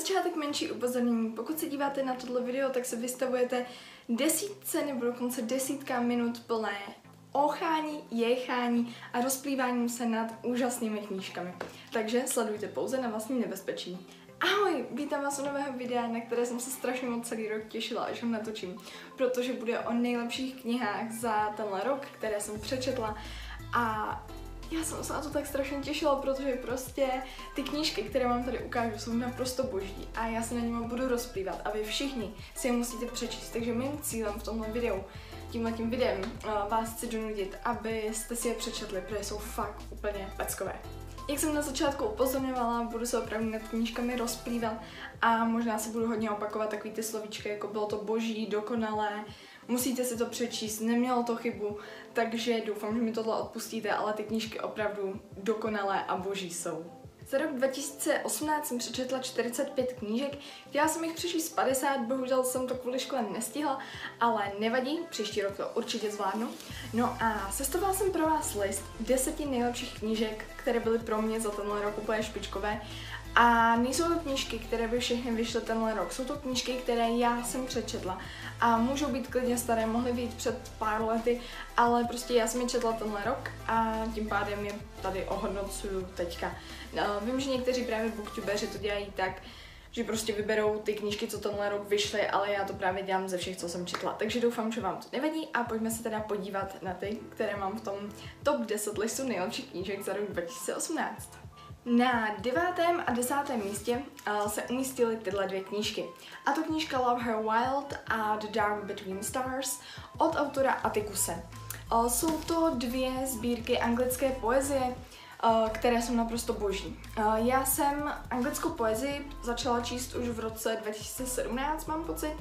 začátek menší upozornění. Pokud se díváte na tohle video, tak se vystavujete desítce nebo dokonce desítka minut plné ochání, jechání a rozplýváním se nad úžasnými knížkami. Takže sledujte pouze na vlastní nebezpečí. Ahoj, vítám vás u nového videa, na které jsem se strašně moc celý rok těšila, až ho natočím, protože bude o nejlepších knihách za tenhle rok, které jsem přečetla a já jsem se na to tak strašně těšila, protože prostě ty knížky, které vám tady ukážu, jsou naprosto boží a já se na nimi budu rozplývat a vy všichni si je musíte přečíst. Takže mým cílem v tomhle videu, tímhle tím videem, uh, vás chci donutit, abyste si je přečetli, protože jsou fakt úplně peckové. Jak jsem na začátku upozorňovala, budu se opravdu nad knížkami rozplývat a možná se budu hodně opakovat takový ty slovíčky, jako bylo to boží, dokonalé, musíte si to přečíst, nemělo to chybu, takže doufám, že mi tohle odpustíte, ale ty knížky opravdu dokonalé a boží jsou. Za rok 2018 jsem přečetla 45 knížek, chtěla jsem jich přečíst 50, bohužel jsem to kvůli škole nestihla, ale nevadí, příští rok to určitě zvládnu. No a sestavila jsem pro vás list deseti nejlepších knížek, které byly pro mě za tenhle rok úplně špičkové a nejsou to knížky, které by všechny vyšly tenhle rok. Jsou to knížky, které já jsem přečetla. A můžou být klidně staré, mohly být před pár lety, ale prostě já jsem je četla tenhle rok a tím pádem je tady ohodnocuju teďka. No, vím, že někteří právě booktubeři to dělají tak, že prostě vyberou ty knížky, co tenhle rok vyšly, ale já to právě dělám ze všech, co jsem četla. Takže doufám, že vám to nevadí a pojďme se teda podívat na ty, které mám v tom top 10 listu nejlepších knížek za rok 2018. Na devátém a desátém místě uh, se umístily tyhle dvě knížky. A to knížka Love Her Wild a The Dark Between Stars od autora Atticuse. Uh, jsou to dvě sbírky anglické poezie, uh, které jsou naprosto boží. Já jsem anglickou poezii začala číst už v roce 2017, mám pocit,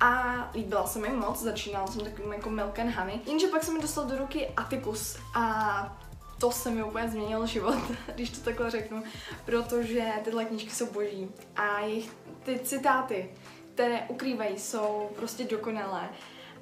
a líbila se mi moc, začínala jsem takovým jako Milk and Honey, jenže pak se mi dostal do ruky Atticus a to se mi úplně změnil život, když to takhle řeknu, protože tyhle knížky jsou boží a jejich ty citáty, které ukrývají, jsou prostě dokonalé.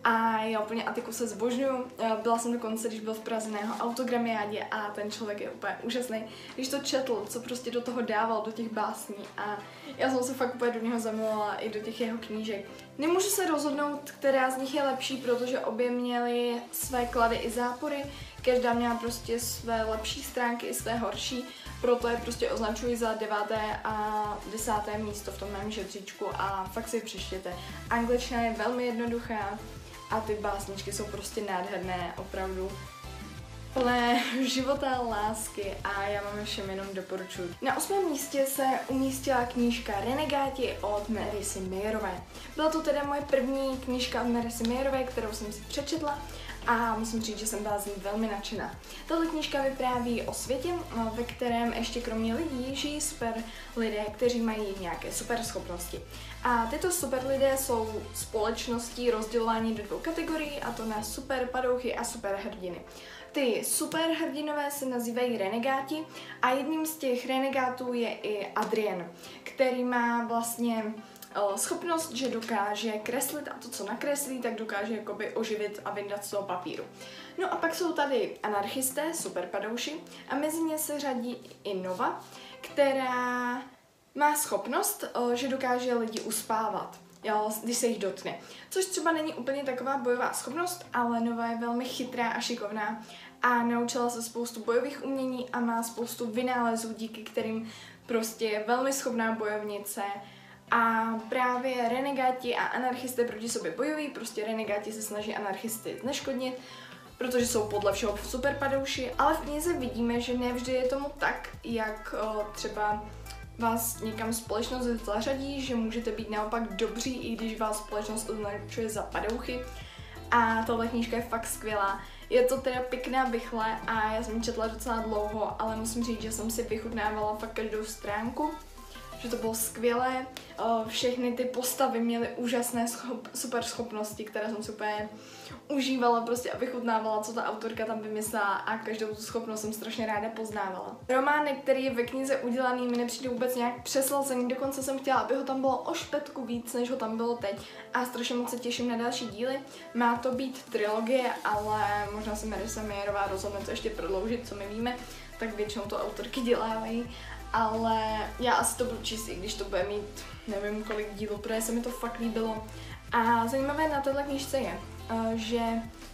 A já úplně Atiku se zbožňuju. Byla jsem dokonce, když byl v Praze na jeho autogramiádě a ten člověk je úplně úžasný. Když to četl, co prostě do toho dával, do těch básní a já jsem se fakt úplně do něho zamilovala i do těch jeho knížek. Nemůžu se rozhodnout, která z nich je lepší, protože obě měly své klady i zápory. Každá měla prostě své lepší stránky i své horší, proto je prostě označuji za deváté a desáté místo v tom mém žebříčku a fakt si je přečtěte. Angličtina je velmi jednoduchá a ty básničky jsou prostě nádherné, opravdu plné života, lásky a já vám všem jenom doporučuji. Na osmém místě se umístila knížka Renegáti od Marisy Mayerové. Byla to teda moje první knížka od Marisy Mayerové, kterou jsem si přečetla a musím říct, že jsem byla z ní velmi nadšená. Tato knížka vypráví o světě, no, ve kterém ještě kromě lidí žijí super lidé, kteří mají nějaké super schopnosti. A tyto super lidé jsou společností rozdělování do dvou kategorií, a to na super padouchy a super hrdiny. Ty superhrdinové se nazývají renegáti a jedním z těch renegátů je i Adrien, který má vlastně schopnost, že dokáže kreslit a to, co nakreslí, tak dokáže jakoby oživit a vyndat z toho papíru. No a pak jsou tady anarchisté, superpadouši a mezi ně se řadí i Nova, která má schopnost, že dokáže lidi uspávat jo, když se jich dotkne. Což třeba není úplně taková bojová schopnost, ale Nova je velmi chytrá a šikovná a naučila se spoustu bojových umění a má spoustu vynálezů, díky kterým prostě je velmi schopná bojovnice, a právě renegáti a anarchisté proti sobě bojují, prostě renegáti se snaží anarchisty zneškodnit, protože jsou podle všeho super padouši, ale v knize vidíme, že nevždy je tomu tak, jak o, třeba vás někam společnost zařadí, že můžete být naopak dobří, i když vás společnost označuje za padouchy. A tohle knížka je fakt skvělá. Je to teda pěkná bychle a já jsem četla docela dlouho, ale musím říct, že jsem si vychutnávala fakt každou stránku že to bylo skvělé. Všechny ty postavy měly úžasné schop, super schopnosti, které jsem si úplně užívala prostě a vychutnávala, co ta autorka tam vymyslela a každou tu schopnost jsem strašně ráda poznávala. Romány, který je ve knize udělaný, mi nepřijde vůbec nějak přeslazený, dokonce jsem chtěla, aby ho tam bylo o špetku víc, než ho tam bylo teď a strašně moc se těším na další díly. Má to být trilogie, ale možná se Marisa Mayerová rozhodne to ještě prodloužit, co my víme, tak většinou to autorky dělávají ale já asi to budu číst, i když to bude mít nevím kolik dílů, protože se mi to fakt líbilo. A zajímavé na této knížce je, eh, že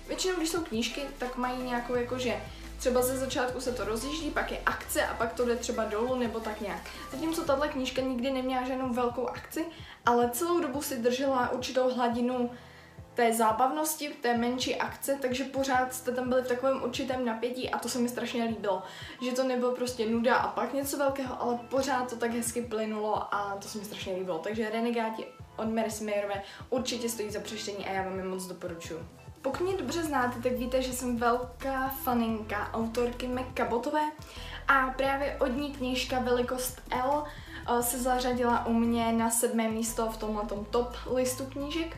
většinou, když jsou knížky, tak mají nějakou jakože Třeba ze začátku se to rozjíždí, pak je akce a pak to jde třeba dolů nebo tak nějak. Zatímco tahle knížka nikdy neměla žádnou velkou akci, ale celou dobu si držela určitou hladinu té zábavnosti, té menší akce, takže pořád jste tam byli v takovém určitém napětí a to se mi strašně líbilo. Že to nebylo prostě nuda a pak něco velkého, ale pořád to tak hezky plynulo a to se mi strašně líbilo. Takže Renegáti od Mary Smayerové určitě stojí za přečtení a já vám je moc doporučuji. Pokud mě dobře znáte, tak víte, že jsem velká faninka autorky McCabotové a právě od ní knížka Velikost L eh, se zařadila u mě na sedmé místo v tomhle top listu knížek.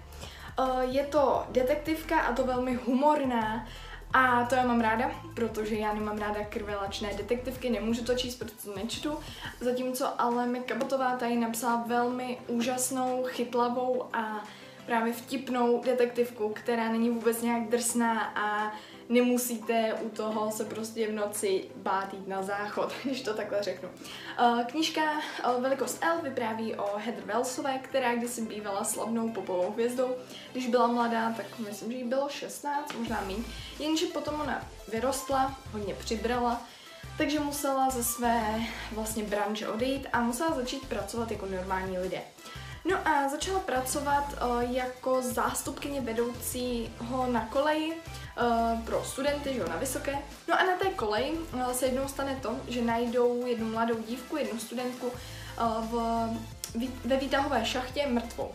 Eh, je to detektivka a to velmi humorná a to já mám ráda, protože já nemám ráda krvelačné detektivky, nemůžu to číst, protože to nečtu. Zatímco ale Mikabotová tady napsala velmi úžasnou, chytlavou a právě vtipnou detektivku, která není vůbec nějak drsná a nemusíte u toho se prostě v noci bát jít na záchod, když to takhle řeknu. Eh, knížka eh, Velikost L vypráví o Heather Wellsové, která kdysi bývala slavnou popovou hvězdou. Když byla mladá, tak myslím, že jí bylo 16, možná méně. Jenže potom ona vyrostla, hodně přibrala, takže musela ze své vlastně branže odejít a musela začít pracovat jako normální lidé. No a začala pracovat uh, jako zástupkyně vedoucího na koleji uh, pro studenty, že jo, na vysoké. No a na té koleji uh, se jednou stane to, že najdou jednu mladou dívku, jednu studentku uh, v, ve výtahové šachtě mrtvou.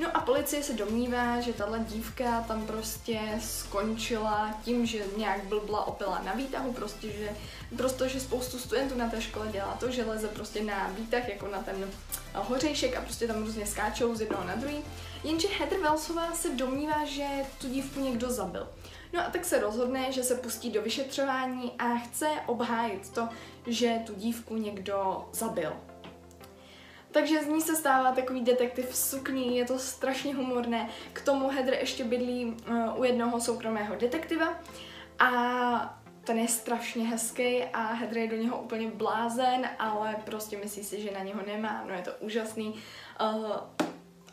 No a policie se domnívá, že tahle dívka tam prostě skončila tím, že nějak blbla opila na výtahu, prostě, že, protože spoustu studentů na té škole dělá to, že leze prostě na výtah, jako na ten hořejšek a prostě tam různě skáčou z jednoho na druhý. Jenže Heather Wellsová se domnívá, že tu dívku někdo zabil. No a tak se rozhodne, že se pustí do vyšetřování a chce obhájit to, že tu dívku někdo zabil. Takže z ní se stává takový detektiv v sukni, je to strašně humorné. K tomu Heather ještě bydlí uh, u jednoho soukromého detektiva a ten je strašně hezký a Heather je do něho úplně blázen, ale prostě myslí si, že na něho nemá, no je to úžasný. Uh,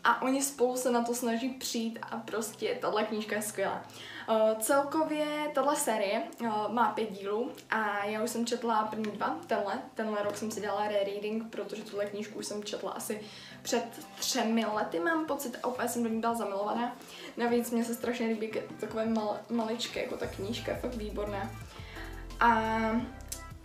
a oni spolu se na to snaží přijít a prostě tahle knížka je skvělá. Uh, celkově tahle série uh, má pět dílů a já už jsem četla první dva, tenhle, tenhle rok jsem si dělala rereading, protože tuhle knížku už jsem četla asi před třemi lety, mám pocit, a úplně jsem do ní byla zamilovaná. Navíc mě se strašně líbí takové mal, maličké, jako ta knížka, je fakt výborná. A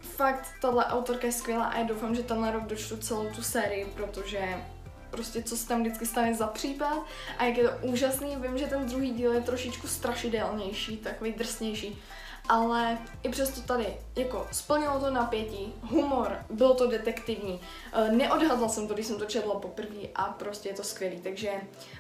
fakt, tahle autorka je skvělá a já doufám, že tenhle rok dočtu celou tu sérii, protože prostě co se tam vždycky stane za případ a jak je to úžasný. Vím, že ten druhý díl je trošičku strašidelnější, takový drsnější, ale i přesto tady jako splnilo to napětí, humor, bylo to detektivní, eh, neodhadla jsem to, když jsem to četla poprvé a prostě je to skvělý, takže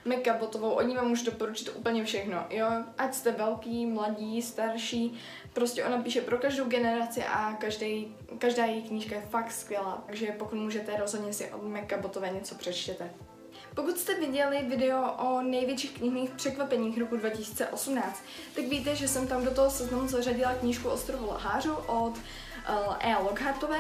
Meka Botovou, od ní vám můžu doporučit úplně všechno, jo, ať jste velký, mladí, starší, prostě ona píše pro každou generaci a každý, každá její knížka je fakt skvělá, takže pokud můžete, rozhodně si od Meka Botové něco přečtěte. Pokud jste viděli video o největších knihních překvapeních roku 2018, tak víte, že jsem tam do toho seznamu zařadila knížku Ostrovo lhářů od E. Lockhartové.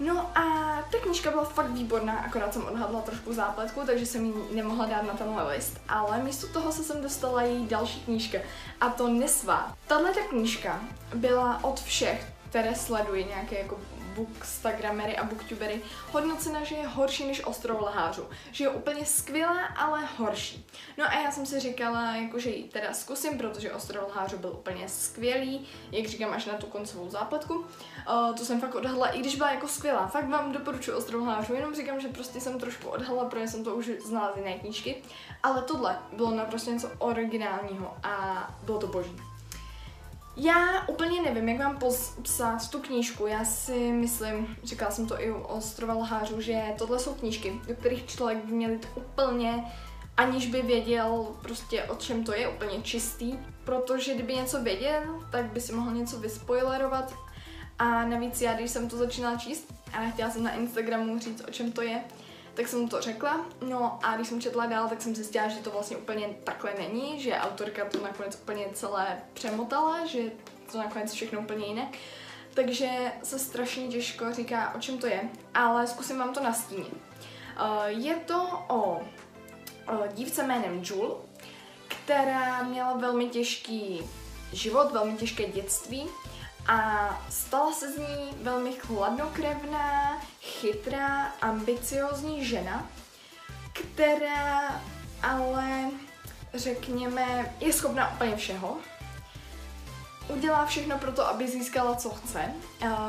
No a ta knížka byla fakt výborná, akorát jsem odhadla trošku zápletku, takže jsem ji nemohla dát na tenhle list, ale místo toho se jsem dostala její další knížka a to Nesvá. Tahle ta knížka byla od všech, které sledují nějaké jako bookstagramery a booktubery hodnocena, že je horší než Ostrov lhářů. Že je úplně skvělá, ale horší. No a já jsem si říkala, jako, že ji teda zkusím, protože Ostrov lhářů byl úplně skvělý, jak říkám, až na tu koncovou zápletku. Uh, to jsem fakt odhadla, i když byla jako skvělá. Fakt vám doporučuji Ostrov lhářů, jenom říkám, že prostě jsem trošku odhadla, protože jsem to už znala z jiné knížky. Ale tohle bylo naprosto něco originálního a bylo to boží. Já úplně nevím, jak vám psát tu knížku. Já si myslím, říkala jsem to i u Ostrova lhářů, že tohle jsou knížky, do kterých člověk by měl jít úplně aniž by věděl prostě o čem to je, úplně čistý, protože kdyby něco věděl, tak by si mohl něco vyspoilerovat a navíc já, když jsem to začínala číst a chtěla jsem na Instagramu říct, o čem to je, tak jsem mu to řekla. No a když jsem četla dál, tak jsem zjistila, že to vlastně úplně takhle není, že autorka to nakonec úplně celé přemotala, že to nakonec všechno úplně jinak. takže se strašně těžko říká, o čem to je, ale zkusím vám to nastínit. Uh, je to o, dívce jménem Jule, která měla velmi těžký život, velmi těžké dětství a stala se z ní velmi chladnokrevná, chytrá, ambiciozní žena, která ale, řekněme, je schopná úplně všeho. Udělá všechno pro to, aby získala, co chce.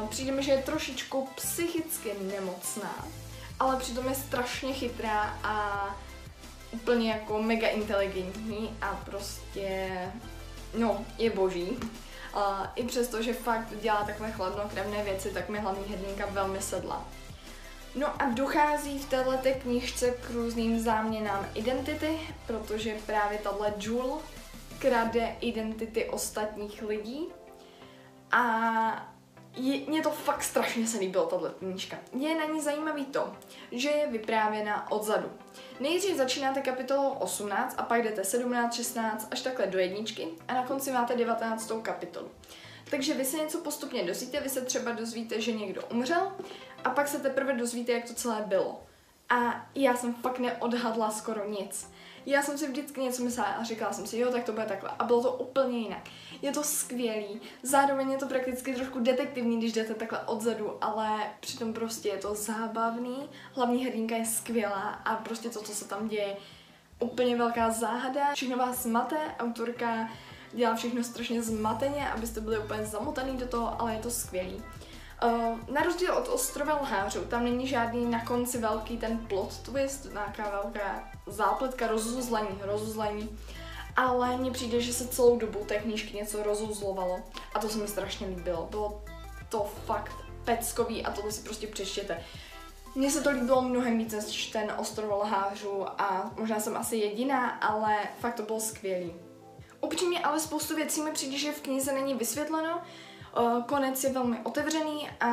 Přijde mi, že je trošičku psychicky nemocná, ale přitom je strašně chytrá a úplně jako mega inteligentní a prostě, no, je boží. A I přesto, že fakt dělá takové chladnokrevné věci, tak mi hlavní hrdinka velmi sedla. No a dochází v této knižce k různým záměnám identity, protože právě tahle Jewel krade identity ostatních lidí. A je, mě to fakt strašně se líbilo, tahle knížka. Je na ní zajímavý to, že je vyprávěna odzadu. Nejdřív začínáte kapitolou 18 a pak jdete 17, 16 až takhle do jedničky a na konci máte 19. kapitolu. Takže vy se něco postupně dozvíte, vy se třeba dozvíte, že někdo umřel a pak se teprve dozvíte, jak to celé bylo. A já jsem fakt neodhadla skoro nic. Já jsem si vždycky něco myslela a říkala jsem si, jo, tak to bude takhle. A bylo to úplně jinak. Je to skvělý, zároveň je to prakticky trošku detektivní, když jdete takhle odzadu, ale přitom prostě je to zábavný, hlavní hrdinka je skvělá a prostě to, co se tam děje, úplně velká záhada, všechno vás mate, autorka dělá všechno strašně zmateně, abyste byli úplně zamotaný do toho, ale je to skvělý. Uh, na rozdíl od ostrova lhářů, tam není žádný na konci velký ten plot twist, nějaká velká zápletka rozuzlení, rozuzlení, ale mně přijde, že se celou dobu té knížky něco rozuzlovalo a to se mi strašně líbilo. Bylo to fakt peckový a tohle si prostě přečtěte. Mně se to líbilo mnohem víc než ten ostrov lhářů a možná jsem asi jediná, ale fakt to bylo skvělý. Upřímně ale spoustu věcí mi přijde, že v knize není vysvětleno, konec je velmi otevřený a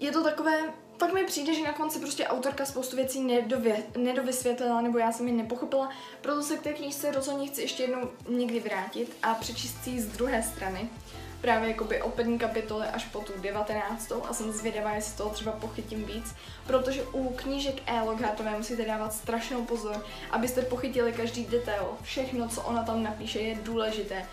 je to takové, tak mi přijde, že na konci prostě autorka spoustu věcí nedově, nedovysvětlila, nebo já jsem je nepochopila, proto se k té knížce rozhodně chci ještě jednou někdy vrátit a přečíst si z druhé strany právě jakoby od první kapitoly až po tu 19. a jsem zvědavá, jestli toho třeba pochytím víc, protože u knížek E. Lockhartové musíte dávat strašnou pozor, abyste pochytili každý detail. Všechno, co ona tam napíše, je důležité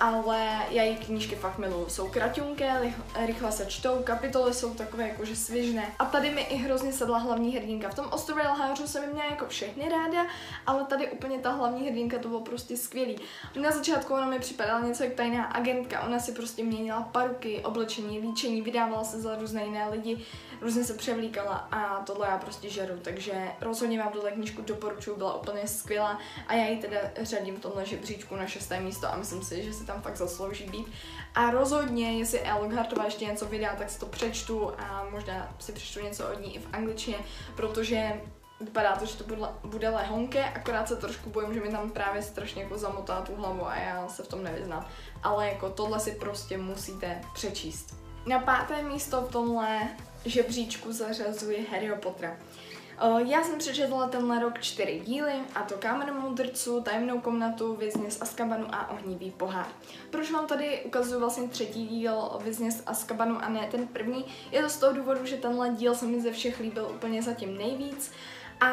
ale já její knížky fakt miluju. Jsou kraťunké, rychle se čtou, kapitoly jsou takové jakože svěžné. A tady mi i hrozně sedla hlavní hrdinka. V tom ostrově lhářů jsem měla jako všechny ráda, ale tady úplně ta hlavní hrdinka to bylo prostě skvělý. Na začátku ona mi připadala něco jak tajná agentka, ona si prostě měnila paruky, oblečení, líčení, vydávala se za různé jiné lidi, různě se převlíkala a tohle já prostě žeru, takže rozhodně vám tuhle knížku doporučuji, byla úplně skvělá a já ji teda řadím v tomhle žebříčku na šesté místo a myslím si, že si tam fakt zaslouží být. A rozhodně, jestli Elghartová ještě něco vydá, tak si to přečtu a možná si přečtu něco od ní i v angličtině, protože vypadá to, že to bude, bude lehonké, akorát se trošku bojím, že mi tam právě strašně jako zamotá tu hlavu a já se v tom nevyznám. Ale jako tohle si prostě musíte přečíst. Na páté místo v tomhle žebříčku zařazuji Harryho Pottera. Já jsem přečetla tenhle rok čtyři díly, a to Kámen moudrců, Tajemnou komnatu, Vězně z Askabanu a Ohnivý pohár. Proč vám tady ukazuju vlastně třetí díl Vězně z Askabanu a ne ten první? Je to z toho důvodu, že tenhle díl se mi ze všech líbil úplně zatím nejvíc a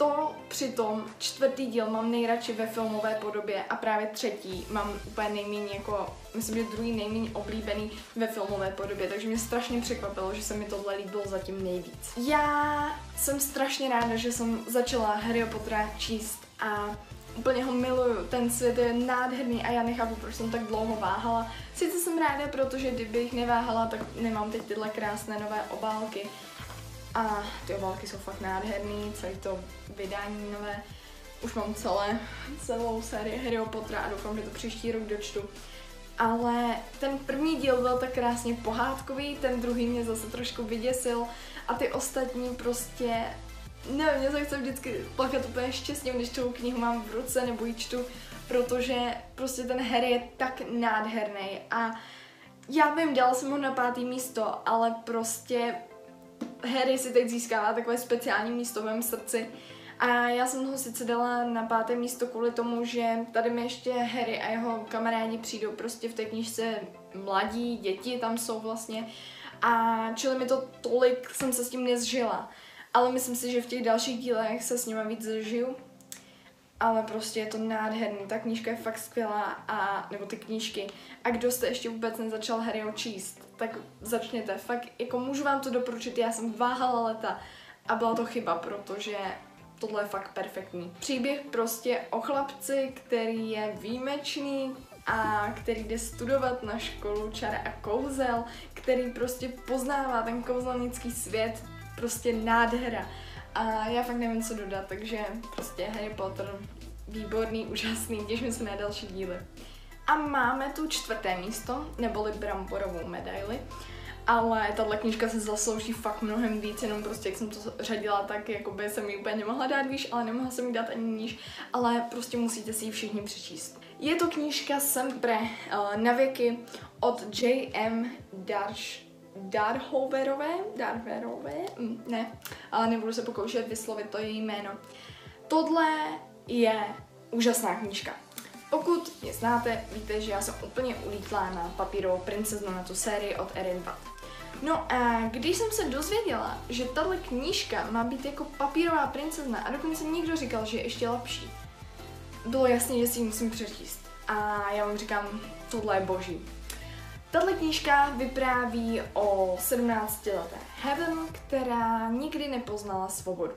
to přitom čtvrtý díl mám nejradši ve filmové podobě a právě třetí mám úplně nejméně jako, myslím, že druhý nejméně oblíbený ve filmové podobě, takže mě strašně překvapilo, že se mi tohle líbilo zatím nejvíc. Já jsem strašně ráda, že jsem začala Harry Pottera číst a úplně ho miluju, ten svět je nádherný a já nechápu, proč jsem tak dlouho váhala. Sice jsem ráda, protože kdybych neváhala, tak nemám teď tyhle krásné nové obálky, a ty obálky jsou fakt nádherný, celý to vydání nové. Už mám celé, celou sérii Harry Pottera a doufám, že to příští rok dočtu. Ale ten první díl byl tak krásně pohádkový, ten druhý mě zase trošku vyděsil a ty ostatní prostě nevím, mě se chce vždycky plakat úplně štěstím, když tu knihu mám v ruce nebo ji čtu, protože prostě ten Harry je tak nádherný a já vím, dala jsem ho na pátý místo, ale prostě Harry si teď získává takové speciální místo v mém srdci. A já jsem ho sice dala na páté místo kvůli tomu, že tady mi ještě Harry a jeho kamarádi přijdou prostě v té knižce mladí, děti tam jsou vlastně a čili mi to tolik, jsem se s tím nezžila. Ale myslím si, že v těch dalších dílech se s nima víc zžiju. Ale prostě je to nádherný, ta knížka je fakt skvělá, a, nebo ty knížky. A kdo jste ještě vůbec nezačal Harryho číst, tak začněte. Fakt, jako můžu vám to doporučit, já jsem váhala leta a byla to chyba, protože tohle je fakt perfektní. Příběh prostě o chlapci, který je výjimečný, a který jde studovat na školu čar a kouzel, který prostě poznává ten kouzelnický svět, prostě nádhera. A já fakt nevím, co dodat, takže prostě Harry Potter výborný, úžasný, těším se na další díly. A máme tu čtvrté místo, neboli bramborovou medaili ale tahle knížka se zaslouží fakt mnohem víc, jenom prostě jak jsem to řadila, tak jako by jsem ji úplně nemohla dát výš, ale nemohla jsem ji dát ani níž, ale prostě musíte si ji všichni přečíst. Je to knížka Sempre uh, na věky od J.M. Darsh Darhoverové, Darverové, mm, ne, ale nebudu se pokoušet vyslovit to její jméno. Tohle je úžasná knížka. Pokud mě znáte, víte, že já jsem úplně ulítlá na papírovou princeznu na tu sérii od Erin Watt. No a když jsem se dozvěděla, že tahle knížka má být jako papírová princezna a dokonce někdo říkal, že je ještě lepší, bylo jasné, že si ji musím přečíst. A já vám říkám, tohle je boží. Tahle knížka vypráví o 17-leté Heaven, která nikdy nepoznala svobodu.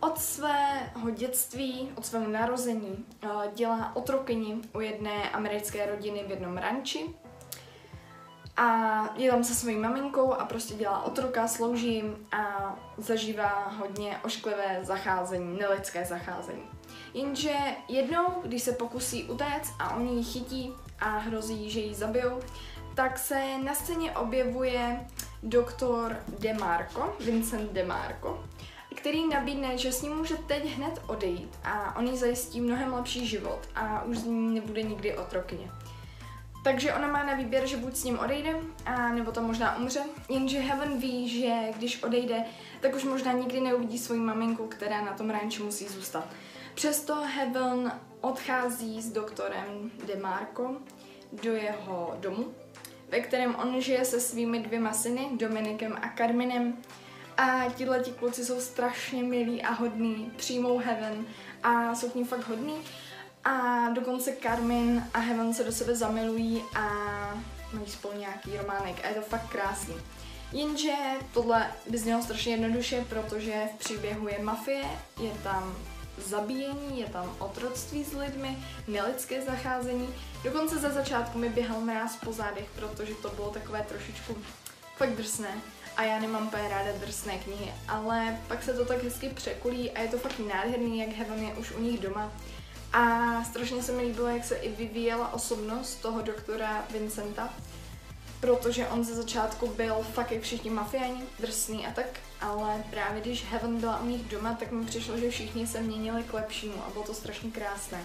Od svého dětství, od svého narození eh, dělá otrokyni u jedné americké rodiny v jednom ranči a je tam se svojí maminkou a prostě dělá otroka, slouží jim a zažívá hodně ošklivé zacházení, nelidské zacházení. Jenže jednou, když se pokusí utéct a oni ji chytí a hrozí, že ji zabijou, tak se na scéně objevuje doktor Demarco, Vincent Demarco, který nabídne, že s ním může teď hned odejít a on jí zajistí mnohem lepší život a už z ní nebude nikdy otrokyně. Takže ona má na výběr, že buď s ním odejde, a nebo tam možná umře, jenže Heaven ví, že když odejde, tak už možná nikdy neuvidí svoji maminku, která na tom ranči musí zůstat. Přesto Heaven odchází s doktorem DeMarco do jeho domu, ve kterém on žije se svými dvěma syny, Dominikem a Carminem. A tihle ti kluci jsou strašně milí a hodní, přijmou Heaven a jsou k ní fakt hodní. A dokonce Carmen a Heaven se do sebe zamilují a mají spolu nějaký románek a je to fakt krásný. Jenže tohle by znělo strašně jednoduše, protože v příběhu je mafie, je tam zabíjení, je tam otroctví s lidmi, nelidské zacházení. Dokonce za začátku mi běhal mráz po zádech, protože to bylo takové trošičku fakt drsné. A já nemám úplně ráda drsné knihy, ale pak se to tak hezky překulí a je to fakt nádherný, jak Heaven je už u nich doma. A strašně se mi líbilo, jak se i vyvíjela osobnost toho doktora Vincenta, protože on ze začátku byl fakt jak všichni mafiáni, drsný a tak, ale právě když Heaven byla u nich doma, tak mi přišlo, že všichni se měnili k lepšímu a bylo to strašně krásné.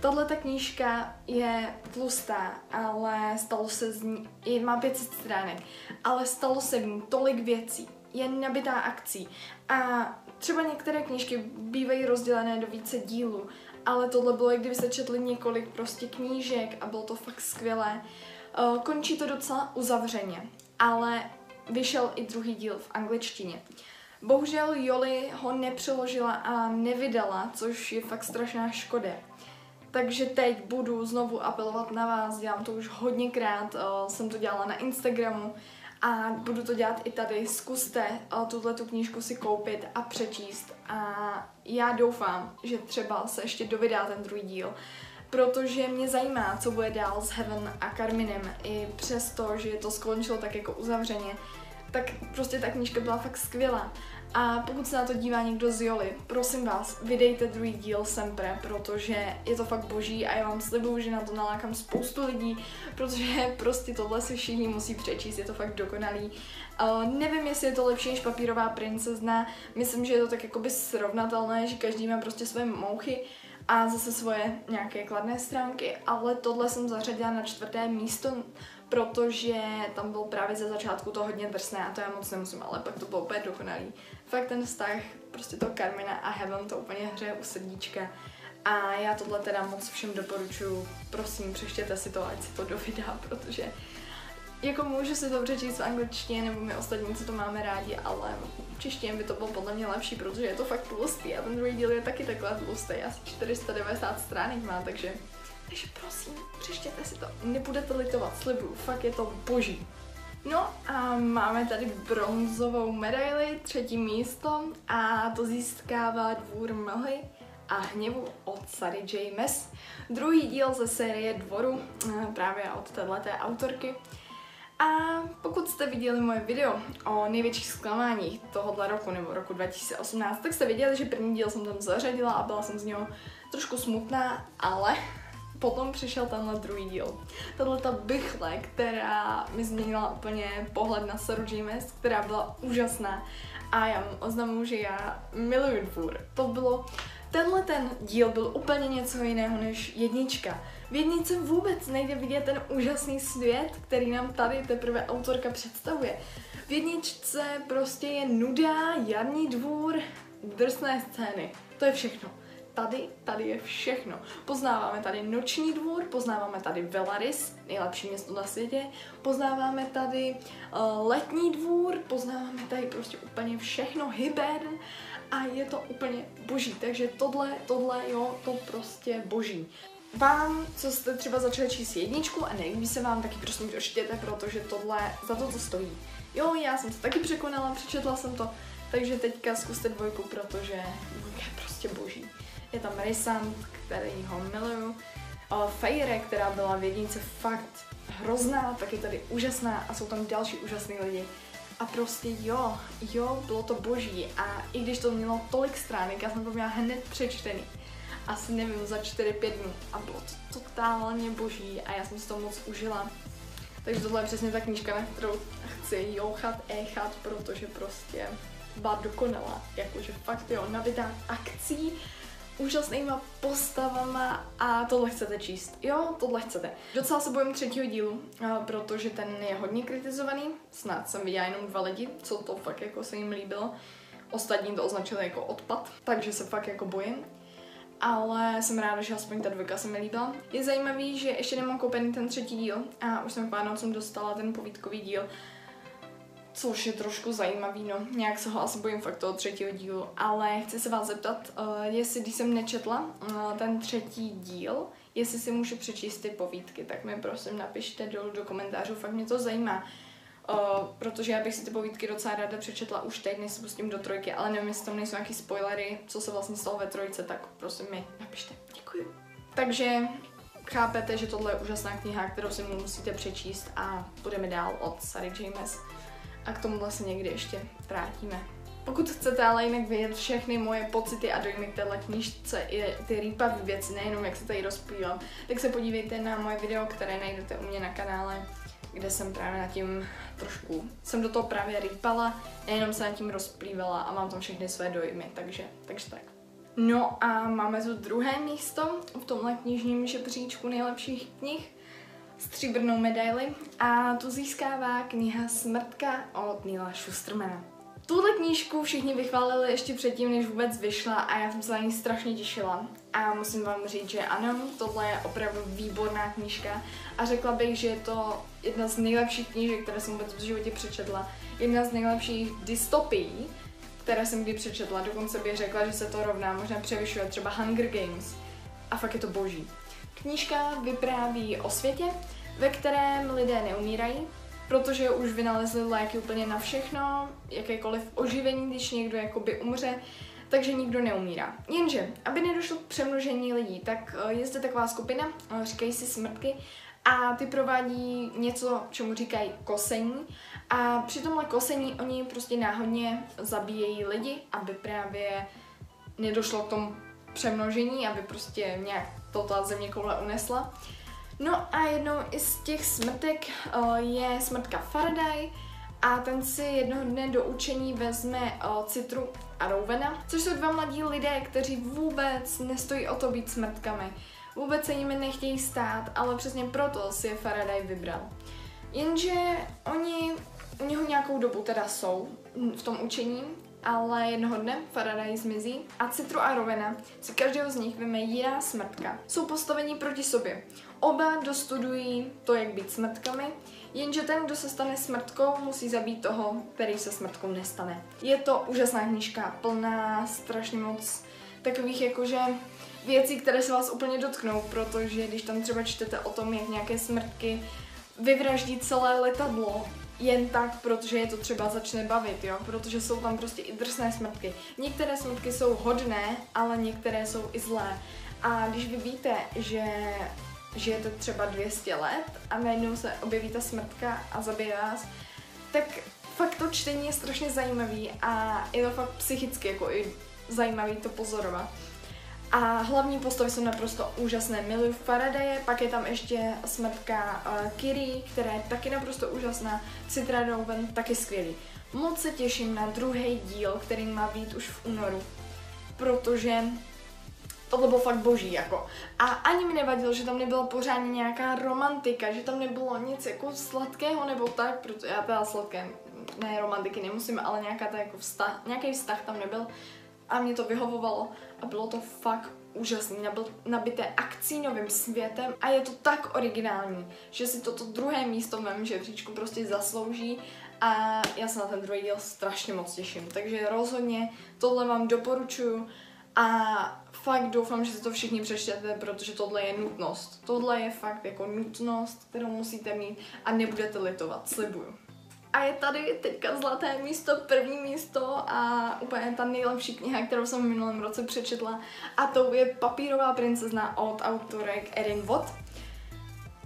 Tahle ta knížka je tlustá, ale stalo se z ní, má 500 stránek, ale stalo se v ní tolik věcí, je nabitá akcí a třeba některé knížky bývají rozdělené do více dílů ale tohle bylo, jak kdyby se četli několik prostě knížek a bylo to fakt skvělé. Uh, končí to docela uzavřeně, ale vyšel i druhý díl v angličtině. Bohužel Joli ho nepřeložila a nevydala, což je fakt strašná škoda. Takže teď budu znovu apelovat na vás, dělám to už hodněkrát, uh, jsem to dělala na Instagramu, a budu to dělat i tady. Zkuste uh, tuhle tu knížku si koupit a přečíst a já doufám, že třeba se ještě dovydá ten druhý díl, protože mě zajímá, co bude dál s Heaven a Carminem, i přesto, že to skončilo tak jako uzavřeně, tak prostě ta knížka byla fakt skvělá. A pokud se na to dívá někdo z Joli, prosím vás, vydejte druhý díl Sempre, protože je to fakt boží a já vám slibuju, že na to nalákám spoustu lidí, protože prostě tohle si všichni musí přečíst, je to fakt dokonalý. Uh, nevím, jestli je to lepší než papírová princezna, myslím, že je to tak jakoby srovnatelné, že každý má prostě své mouchy a zase svoje nějaké kladné stránky, ale tohle jsem zařadila na čtvrté místo, protože tam byl právě ze začátku to hodně drsné a to já moc nemusím, ale pak to bylo úplně dokonalý. Fakt ten vztah prostě toho Carmina a Heaven to úplně hře u srdíčka A já tohle teda moc všem doporučuji. Prosím, přeštěte si to, ať si to do videa, protože jako můžu si to přečíst v angličtině, nebo my ostatní, co to máme rádi, ale v češtině by to bylo podle mě lepší, protože je to fakt tlustý a ten druhý díl je taky takhle tlustý, asi 490 stránek má, takže takže prosím, přečtěte si to. Nebudete litovat, slibuju, fakt je to boží. No a máme tady bronzovou medaili, třetí místo a to získává dvůr mlhy a hněvu od Sary James. Druhý díl ze série Dvoru, eh, právě od této autorky. A pokud jste viděli moje video o největších zklamáních tohohle roku nebo roku 2018, tak jste viděli, že první díl jsem tam zařadila a byla jsem z něho trošku smutná, ale potom přišel tenhle druhý díl. Tahle ta bychle, která mi změnila úplně pohled na Saru James, která byla úžasná. A já vám oznamuji, že já miluji dvůr. To bylo, tenhle ten díl byl úplně něco jiného než jednička. V jednice vůbec nejde vidět ten úžasný svět, který nám tady teprve autorka představuje. V jedničce prostě je nuda, jarní dvůr, drsné scény. To je všechno tady, tady je všechno. Poznáváme tady noční dvůr, poznáváme tady Velaris, nejlepší město na světě, poznáváme tady uh, letní dvůr, poznáváme tady prostě úplně všechno, Hibern a je to úplně boží. Takže tohle, tohle, jo, to prostě boží. Vám, co jste třeba začali číst jedničku a nelíbí se vám, taky prosím dočtěte, protože tohle za to to stojí. Jo, já jsem se taky překonala, přečetla jsem to, takže teďka zkuste dvojku, protože je prostě boží je tam Rysant, který ho miluju, Fejre, která byla v jednice fakt hrozná, tak je tady úžasná a jsou tam další úžasní lidi. A prostě jo, jo, bylo to boží a i když to mělo tolik stránek, já jsem to měla hned přečtený. Asi nevím, za 4-5 dnů a bylo to totálně boží a já jsem si to moc užila. Takže tohle je přesně ta knížka, na kterou chci jouchat, échat, protože prostě byla dokonalá. Jakože fakt jo, nabitá akcí, úžasnýma postavama a tohle chcete číst. Jo, tohle chcete. Docela se bojím třetího dílu, protože ten je hodně kritizovaný. Snad jsem viděla jenom dva lidi, co to fakt jako se jim líbilo. Ostatní to označili jako odpad, takže se fakt jako bojím. Ale jsem ráda, že aspoň ta dvojka se mi líbila. Je zajímavý, že ještě nemám koupený ten třetí díl a už jsem k Vánocům dostala ten povídkový díl, Což je trošku zajímavý, no. Nějak se ho asi bojím fakt toho třetího dílu. Ale chci se vás zeptat, uh, jestli, když jsem nečetla uh, ten třetí díl, jestli si můžu přečíst ty povídky, tak mi prosím napište dolů do komentářů, fakt mě to zajímá. Uh, protože já bych si ty povídky docela ráda přečetla už teď, než se pustím do trojky, ale nevím, jestli tam nejsou nějaký spoilery, co se vlastně stalo ve trojce, tak prosím mi napište. Děkuji. Takže chápete, že tohle je úžasná kniha, kterou si musíte přečíst a budeme dál od Sary James a k tomu se někdy ještě vrátíme. Pokud chcete ale jinak vědět všechny moje pocity a dojmy k téhle knižce i ty rýpavé věci, nejenom jak se tady rozplývám, tak se podívejte na moje video, které najdete u mě na kanále, kde jsem právě nad tím trošku, jsem do toho právě rýpala, nejenom se nad tím rozplývala a mám tam všechny své dojmy, takže, takže tak. No a máme tu druhé místo v tomhle knižním žebříčku nejlepších knih stříbrnou medaili a tu získává kniha Smrtka od Nila Schustermana. Tuhle knížku všichni vychválili ještě předtím, než vůbec vyšla a já jsem se na ní strašně těšila. A musím vám říct, že ano, tohle je opravdu výborná knížka a řekla bych, že je to jedna z nejlepších knížek, které jsem vůbec v životě přečetla. Jedna z nejlepších dystopií, které jsem kdy přečetla. Dokonce bych řekla, že se to rovná, možná převyšuje třeba Hunger Games. A fakt je to boží. Knížka vypráví o světě, ve kterém lidé neumírají, protože už vynalezli léky úplně na všechno, jakékoliv oživení, když někdo jakoby umře, takže nikdo neumírá. Jenže, aby nedošlo k přemnožení lidí, tak eh, je zde taková skupina, eh, říkají si smrtky, a ty provádí něco, čemu říkají kosení. A při tomhle kosení oni prostě náhodně zabíjejí lidi, aby právě nedošlo k tomu přemnožení, aby prostě nějak to ta země koule unesla. No a jednou i z těch smrtek uh, je smrtka Faraday a ten si jednoho dne do učení vezme uh, Citru a Rouvena, což jsou dva mladí lidé, kteří vůbec nestojí o to být smrtkami. Vůbec se jimi nechtějí stát, ale přesně proto si je Faraday vybral. Jenže oni u něho nějakou dobu teda jsou v tom učení ale jednoho dne Faraday zmizí a Citru a Rovena si každého z nich vyme jiná smrtka. Jsou postavení proti sobě. Oba dostudují to, jak být smrtkami, jenže ten, kdo se stane smrtkou, musí zabít toho, který se smrtkou nestane. Je to úžasná knížka, plná strašně moc takových jakože věcí, které se vás úplně dotknou, protože když tam třeba čtete o tom, jak nějaké smrtky vyvraždí celé letadlo, jen tak, protože je to třeba začne bavit, jo, protože jsou tam prostě i drsné smrtky. Některé smrtky jsou hodné, ale některé jsou i zlé. A když vy víte, že žijete třeba 200 let a najednou se objeví ta smrtka a zabije vás, tak fakt to čtení je strašně zajímavý a je to fakt psychicky jako i zajímavý to pozorovat. A hlavní postavy jsou naprosto úžasné. Miluji Faradaye, pak je tam ještě smrtka uh, Kiri, která je taky naprosto úžasná. Citra Doven taky skvělý. Moc se těším na druhý díl, který má být už v únoru, protože tohle bylo fakt boží, jako. A ani mi nevadilo, že tam nebyla pořádně nějaká romantika, že tam nebylo nic jako sladkého nebo tak, protože já teda sladké, ne romantiky nemusím, ale nějaká ta jako vztah, nějaký vztah tam nebyl a mě to vyhovovalo a bylo to fakt úžasný, nabité akcí novým světem a je to tak originální, že si toto druhé místo v mém žebříčku prostě zaslouží a já se na ten druhý díl strašně moc těším. Takže rozhodně tohle vám doporučuju a fakt doufám, že si to všichni přečtete, protože tohle je nutnost. Tohle je fakt jako nutnost, kterou musíte mít a nebudete litovat, slibuju. A je tady teďka zlaté místo, první místo a úplně ta nejlepší kniha, kterou jsem v minulém roce přečetla. A to je Papírová princezna od autorek Erin Watt.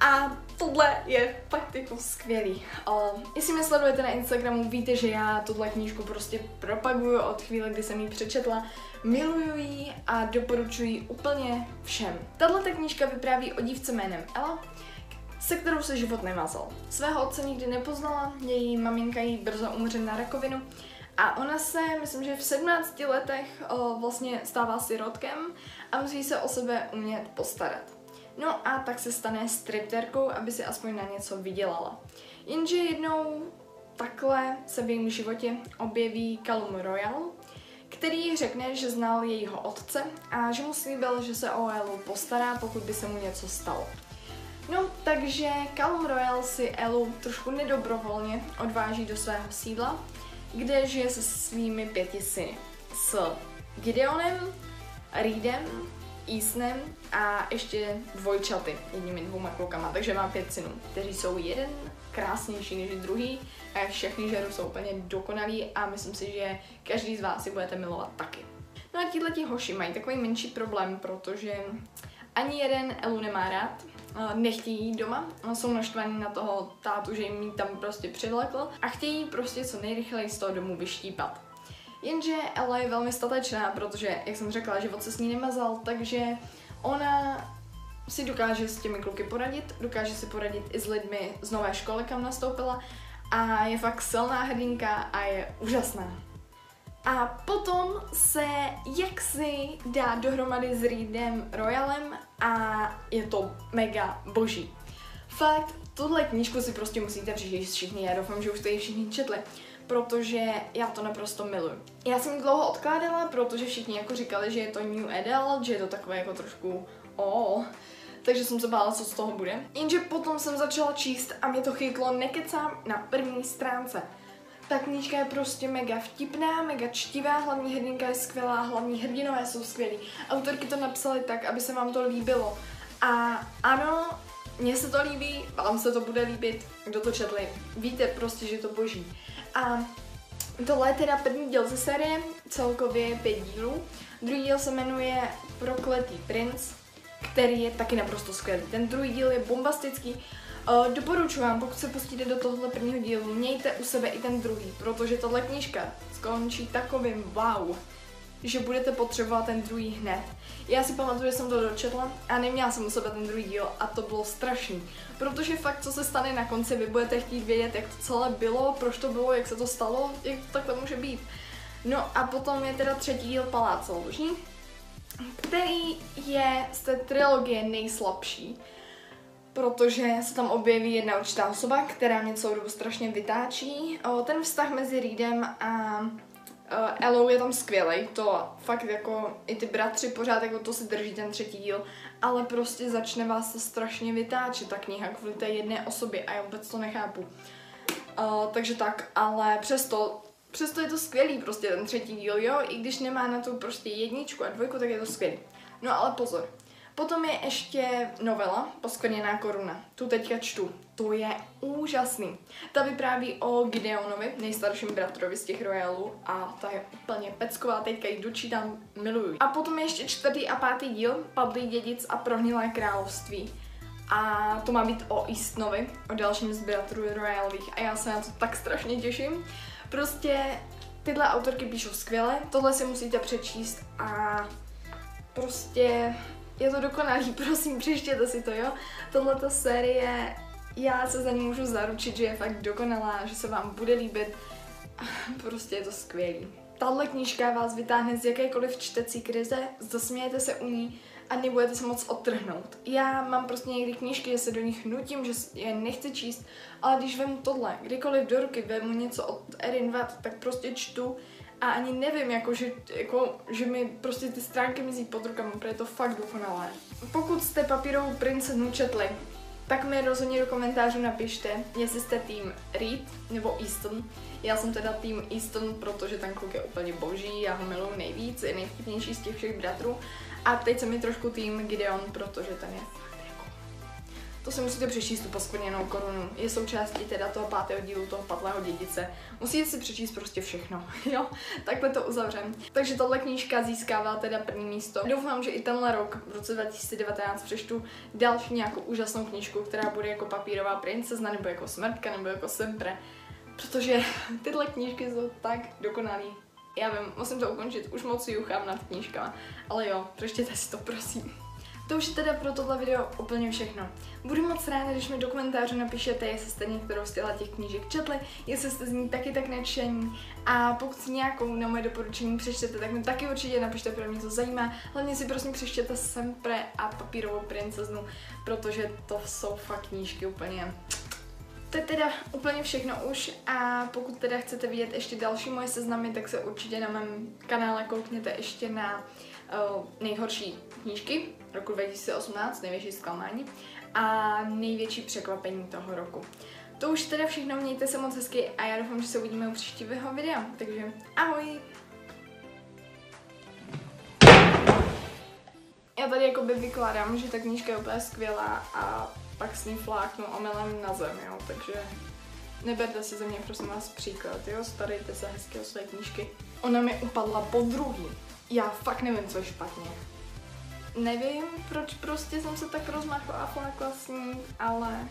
A tohle je fakt jako skvělý. Um, jestli mě sledujete na Instagramu, víte, že já tuhle knížku prostě propaguju od chvíle, kdy jsem ji přečetla. Miluju ji a doporučuji úplně všem. Tahle knížka vypráví o dívce jménem Ella, se kterou se život nemazal. Svého otce nikdy nepoznala, její maminka jí brzo umře na rakovinu a ona se, myslím, že v 17 letech o, vlastně stává sirotkem a musí se o sebe umět postarat. No a tak se stane stripterkou, aby si aspoň na něco vydělala. Jenže jednou takhle se v jejím životě objeví Callum Royal, který řekne, že znal jejího otce a že mu slíbil, že se o Elu postará, pokud by se mu něco stalo. No, takže Callum Royal si Elu trošku nedobrovolně odváží do svého sídla, kde žije se svými pěti syny. S Gideonem, Reedem, Easonem a ještě dvojčaty, jedními dvouma klukama, takže má pět synů, kteří jsou jeden krásnější než druhý a všechny žeru jsou úplně dokonalí a myslím si, že každý z vás si budete milovat taky. No a tihle hoši mají takový menší problém, protože ani jeden Elu nemá rád, nechtějí jít doma, jsou naštvaní na toho tátu, že jim tam prostě přivlekl a chtějí prostě co nejrychleji z toho domu vyštípat. Jenže Ella je velmi statečná, protože, jak jsem řekla, život se s ní nemazal, takže ona si dokáže s těmi kluky poradit, dokáže si poradit i s lidmi z nové školy, kam nastoupila a je fakt silná hrdinka a je úžasná. A potom se jaksi dá dohromady s Reedem Royalem a je to mega boží. Fakt, tuhle knížku si prostě musíte přečíst všichni, já doufám, že už jste ji všichni četli, protože já to naprosto miluji. Já jsem dlouho odkládala, protože všichni jako říkali, že je to new adult, že je to takové jako trošku oh, takže jsem se bála, co z toho bude. Jenže potom jsem začala číst a mě to chytlo nekecám na první stránce. Ta knížka je prostě mega vtipná, mega čtivá, hlavní hrdinka je skvělá, hlavní hrdinové jsou skvělí. Autorky to napsaly tak, aby se vám to líbilo. A ano, mně se to líbí, vám se to bude líbit, kdo to četli. Víte prostě, že to boží. A tohle je teda první díl ze série, celkově pět dílů. Druhý díl se jmenuje Prokletý princ, který je taky naprosto skvělý. Ten druhý díl je bombastický, Uh, doporučuji vám, pokud se pustíte do tohohle prvního dílu, mějte u sebe i ten druhý, protože tahle knížka skončí takovým wow, že budete potřebovat ten druhý hned. Já si pamatuju, že jsem to dočetla a neměla jsem u sebe ten druhý díl a to bylo strašný. Protože fakt, co se stane na konci, vy budete chtít vědět, jak to celé bylo, proč to bylo, jak se to stalo, jak to takhle může být. No a potom je teda třetí díl Palác Lužní, který je z té trilogie nejslabší protože se tam objeví jedna určitá osoba, která mě celou dobu strašně vytáčí. O, ten vztah mezi Reedem a Uh, Elo je tam skvělý, to fakt jako i ty bratři pořád jako to si drží ten třetí díl, ale prostě začne vás to strašně vytáčet ta kniha kvůli té jedné osobě a já vůbec to nechápu. Uh, takže tak, ale přesto, přesto je to skvělý prostě ten třetí díl, jo, i když nemá na tu prostě jedničku a dvojku, tak je to skvělý. No ale pozor, Potom je ještě novela Poskvrněná koruna. Tu teďka čtu. To je úžasný. Ta vypráví o Gideonovi, nejstarším bratrovi z těch royalů a ta je úplně pecková, teďka ji dočítám, miluju. A potom je ještě čtvrtý a pátý díl, Padlý dědic a prohnilé království. A to má být o Eastonovi, o dalším z bratrů royalových a já se na to tak strašně těším. Prostě tyhle autorky píšou skvěle, tohle si musíte přečíst a prostě je to dokonalý, prosím, přečtěte si to, jo. Tohleto série, já se za ní můžu zaručit, že je fakt dokonalá, že se vám bude líbit. Prostě je to skvělý. Tahle knížka vás vytáhne z jakékoliv čtecí krize, zasmějete se u ní a nebudete se moc odtrhnout. Já mám prostě někdy knížky, že se do nich nutím, že je nechci číst, ale když vemu tohle, kdykoliv do ruky vemu něco od Erin Watt, tak prostě čtu a ani nevím, jako, že, jako, že mi prostě ty stránky mizí pod rukama, protože je to fakt dokonalé. Pokud jste papírovou princeznu četli, tak mi rozhodně do komentářů napište, jestli jste tým Reed nebo Easton. Já jsem teda tým Easton, protože ten kluk je úplně boží, já ho miluji nejvíc, je nejvtipnější z těch všech bratrů. A teď jsem mi trošku tým Gideon, protože ten je to si musíte přečíst tu poskvrněnou korunu. Je součástí teda toho pátého dílu toho padlého dědice. Musíte si přečíst prostě všechno, jo? Takhle to uzavřem. Takže tahle knížka získává teda první místo. Doufám, že i tenhle rok, v roce 2019, přečtu další nějakou úžasnou knížku, která bude jako papírová princezna, nebo jako smrtka, nebo jako sempre. Protože tyhle knížky jsou tak dokonalý. Já vím, musím to ukončit, už moc juchám nad knížkama. Ale jo, přečtěte si to, prosím. To už je teda pro tohle video úplně všechno. Budu moc ráda, když mi do komentářů napíšete, jestli jste některou z těch knížek četli, jestli jste z ní taky tak nadšení a pokud si nějakou na moje doporučení přečtete, tak mi taky určitě napište, protože mě to zajímá. Hlavně si prosím přečtěte Sempre a Papírovou princeznu, protože to jsou fakt knížky úplně to je teda úplně všechno už a pokud teda chcete vidět ještě další moje seznamy, tak se určitě na mém kanále koukněte ještě na uh, nejhorší knížky roku 2018, největší zklamání a největší překvapení toho roku. To už teda všechno, mějte se moc hezky a já doufám, že se uvidíme u příštího videa. Takže ahoj! Já tady jakoby vykládám, že ta knížka je úplně skvělá a pak s ní fláknu omylem na zem, jo, takže neberte si ze mě prosím vás příklad, jo, starejte se hezky o své knížky. Ona mi upadla po druhý. Já fakt nevím, co je špatně. Nevím, proč prostě jsem se tak rozmachla a flákla s ní, ale